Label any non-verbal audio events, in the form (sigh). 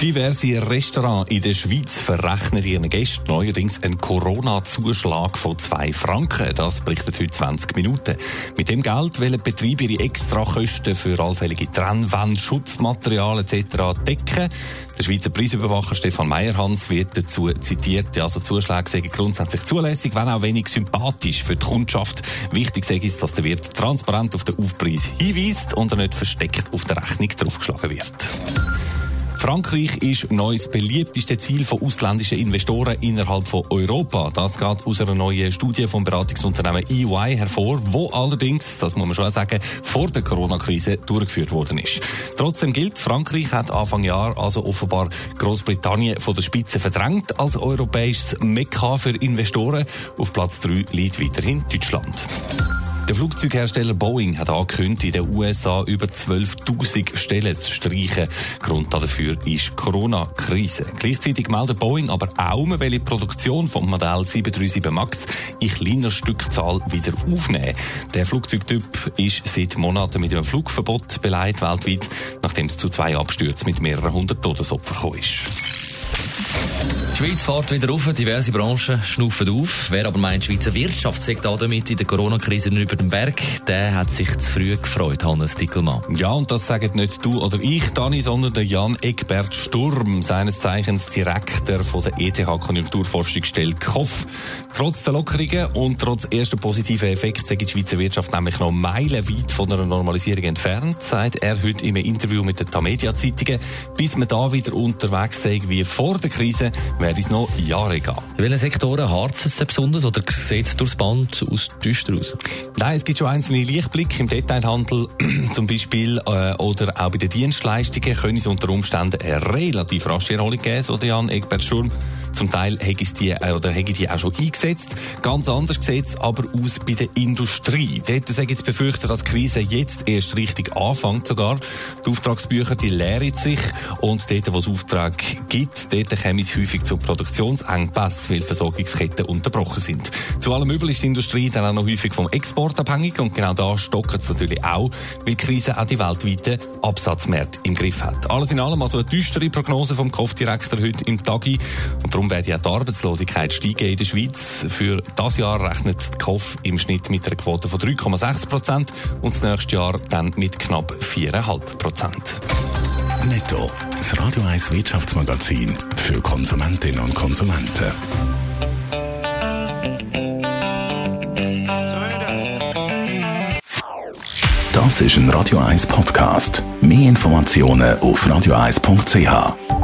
Diverse Restaurants in der Schweiz verrechnen ihren Gästen neuerdings einen Corona-Zuschlag von 2 Franken. Das berichtet heute 20 Minuten. Mit dem Geld wollen Betriebe ihre Extrakosten für allfällige Trennwände, Schutzmaterial etc. decken. Der Schweizer Preisüberwacher Stefan Meyerhans wird dazu zitiert, also Zuschläge seien grundsätzlich zulässig, wenn auch wenig sympathisch für die Kundschaft. Wichtig sei es, dass der Wirt transparent auf den Aufpreis hinweist und er nicht versteckt auf der Rechnung draufgeschlagen wird. Frankreich ist neues beliebteste Ziel von ausländischen Investoren innerhalb von Europa. Das geht aus einer neuen Studie vom Beratungsunternehmen EY hervor, wo allerdings, das muss man schon sagen, vor der Corona-Krise durchgeführt worden ist. Trotzdem gilt, Frankreich hat Anfang Jahr also offenbar Großbritannien von der Spitze verdrängt als europäisches Mekka für Investoren. Auf Platz 3 liegt weiterhin Deutschland. Der Flugzeughersteller Boeing hat angekündigt, in den USA über 12.000 Stellen zu streichen. Grund dafür ist die Corona-Krise. Gleichzeitig meldet Boeing aber auch, man die Produktion vom Modell 737 MAX in kleiner Stückzahl wieder aufnehmen. Der Flugzeugtyp ist seit Monaten mit einem Flugverbot beleidigt weltweit, nachdem es zu zwei Abstürzen mit mehreren hundert Todesopfern ist. Die Schweiz fährt wieder auf, diverse Branchen schnaufen auf. Wer aber meint, die Schweizer Wirtschaft sagt damit in der Corona-Krise über den Berg, der hat sich zu früh gefreut, Hannes Dickelmann. Ja, und das sagen nicht du oder ich, Dani, sondern der Jan Egbert Sturm, seines Zeichens Direktor von der ETH Konjunkturforschungsstelle KOF. Trotz der Lockerungen und trotz erster positiven Effekte sagt die Schweizer Wirtschaft nämlich noch meilenweit von einer Normalisierung entfernt, sagt er heute im Interview mit den Tamedia-Zeitungen. Bis wir da wieder unterwegs sind wie vor der Krise, werde es noch Jahre gehen. In welchen Sektoren harzt es denn besonders oder sieht es durchs Band aus düster aus? Nein, es gibt schon einzelne Lichtblicke im Detailhandel (clears throat) zum Beispiel äh, oder auch bei den Dienstleistungen können es unter Umständen eine relativ rasche Erholung geben, so Jan Egbert Schurm. Zum Teil hätte ich die, äh, oder hätte die auch schon eingesetzt. Ganz anders sieht es aber aus bei der Industrie. Dort sage ich jetzt befürchten, dass die Krise jetzt erst richtig anfängt sogar. Die Auftragsbücher, die leeren sich und dort, wo es Auftrag gibt, dort kommen es häufig zu Produktionsengpässen, weil Versorgungsketten unterbrochen sind. Zu allem Übel ist die Industrie dann auch noch häufig vom Export abhängig und genau da stocken es natürlich auch, weil die Krise auch die weltweiten Absatzmärkte im Griff hat. Alles in allem also eine düstere Prognose vom Kopfdirektor heute im Tagi und Darum werde ja die Arbeitslosigkeit steigen in der Schweiz. Für das Jahr rechnet die KOF im Schnitt mit einer Quote von 3,6 Prozent und das nächste Jahr dann mit knapp 4,5 Prozent. Netto, das Radio 1 Wirtschaftsmagazin für Konsumentinnen und Konsumenten. Das ist ein Radio 1 Podcast. Mehr Informationen auf radio1.ch.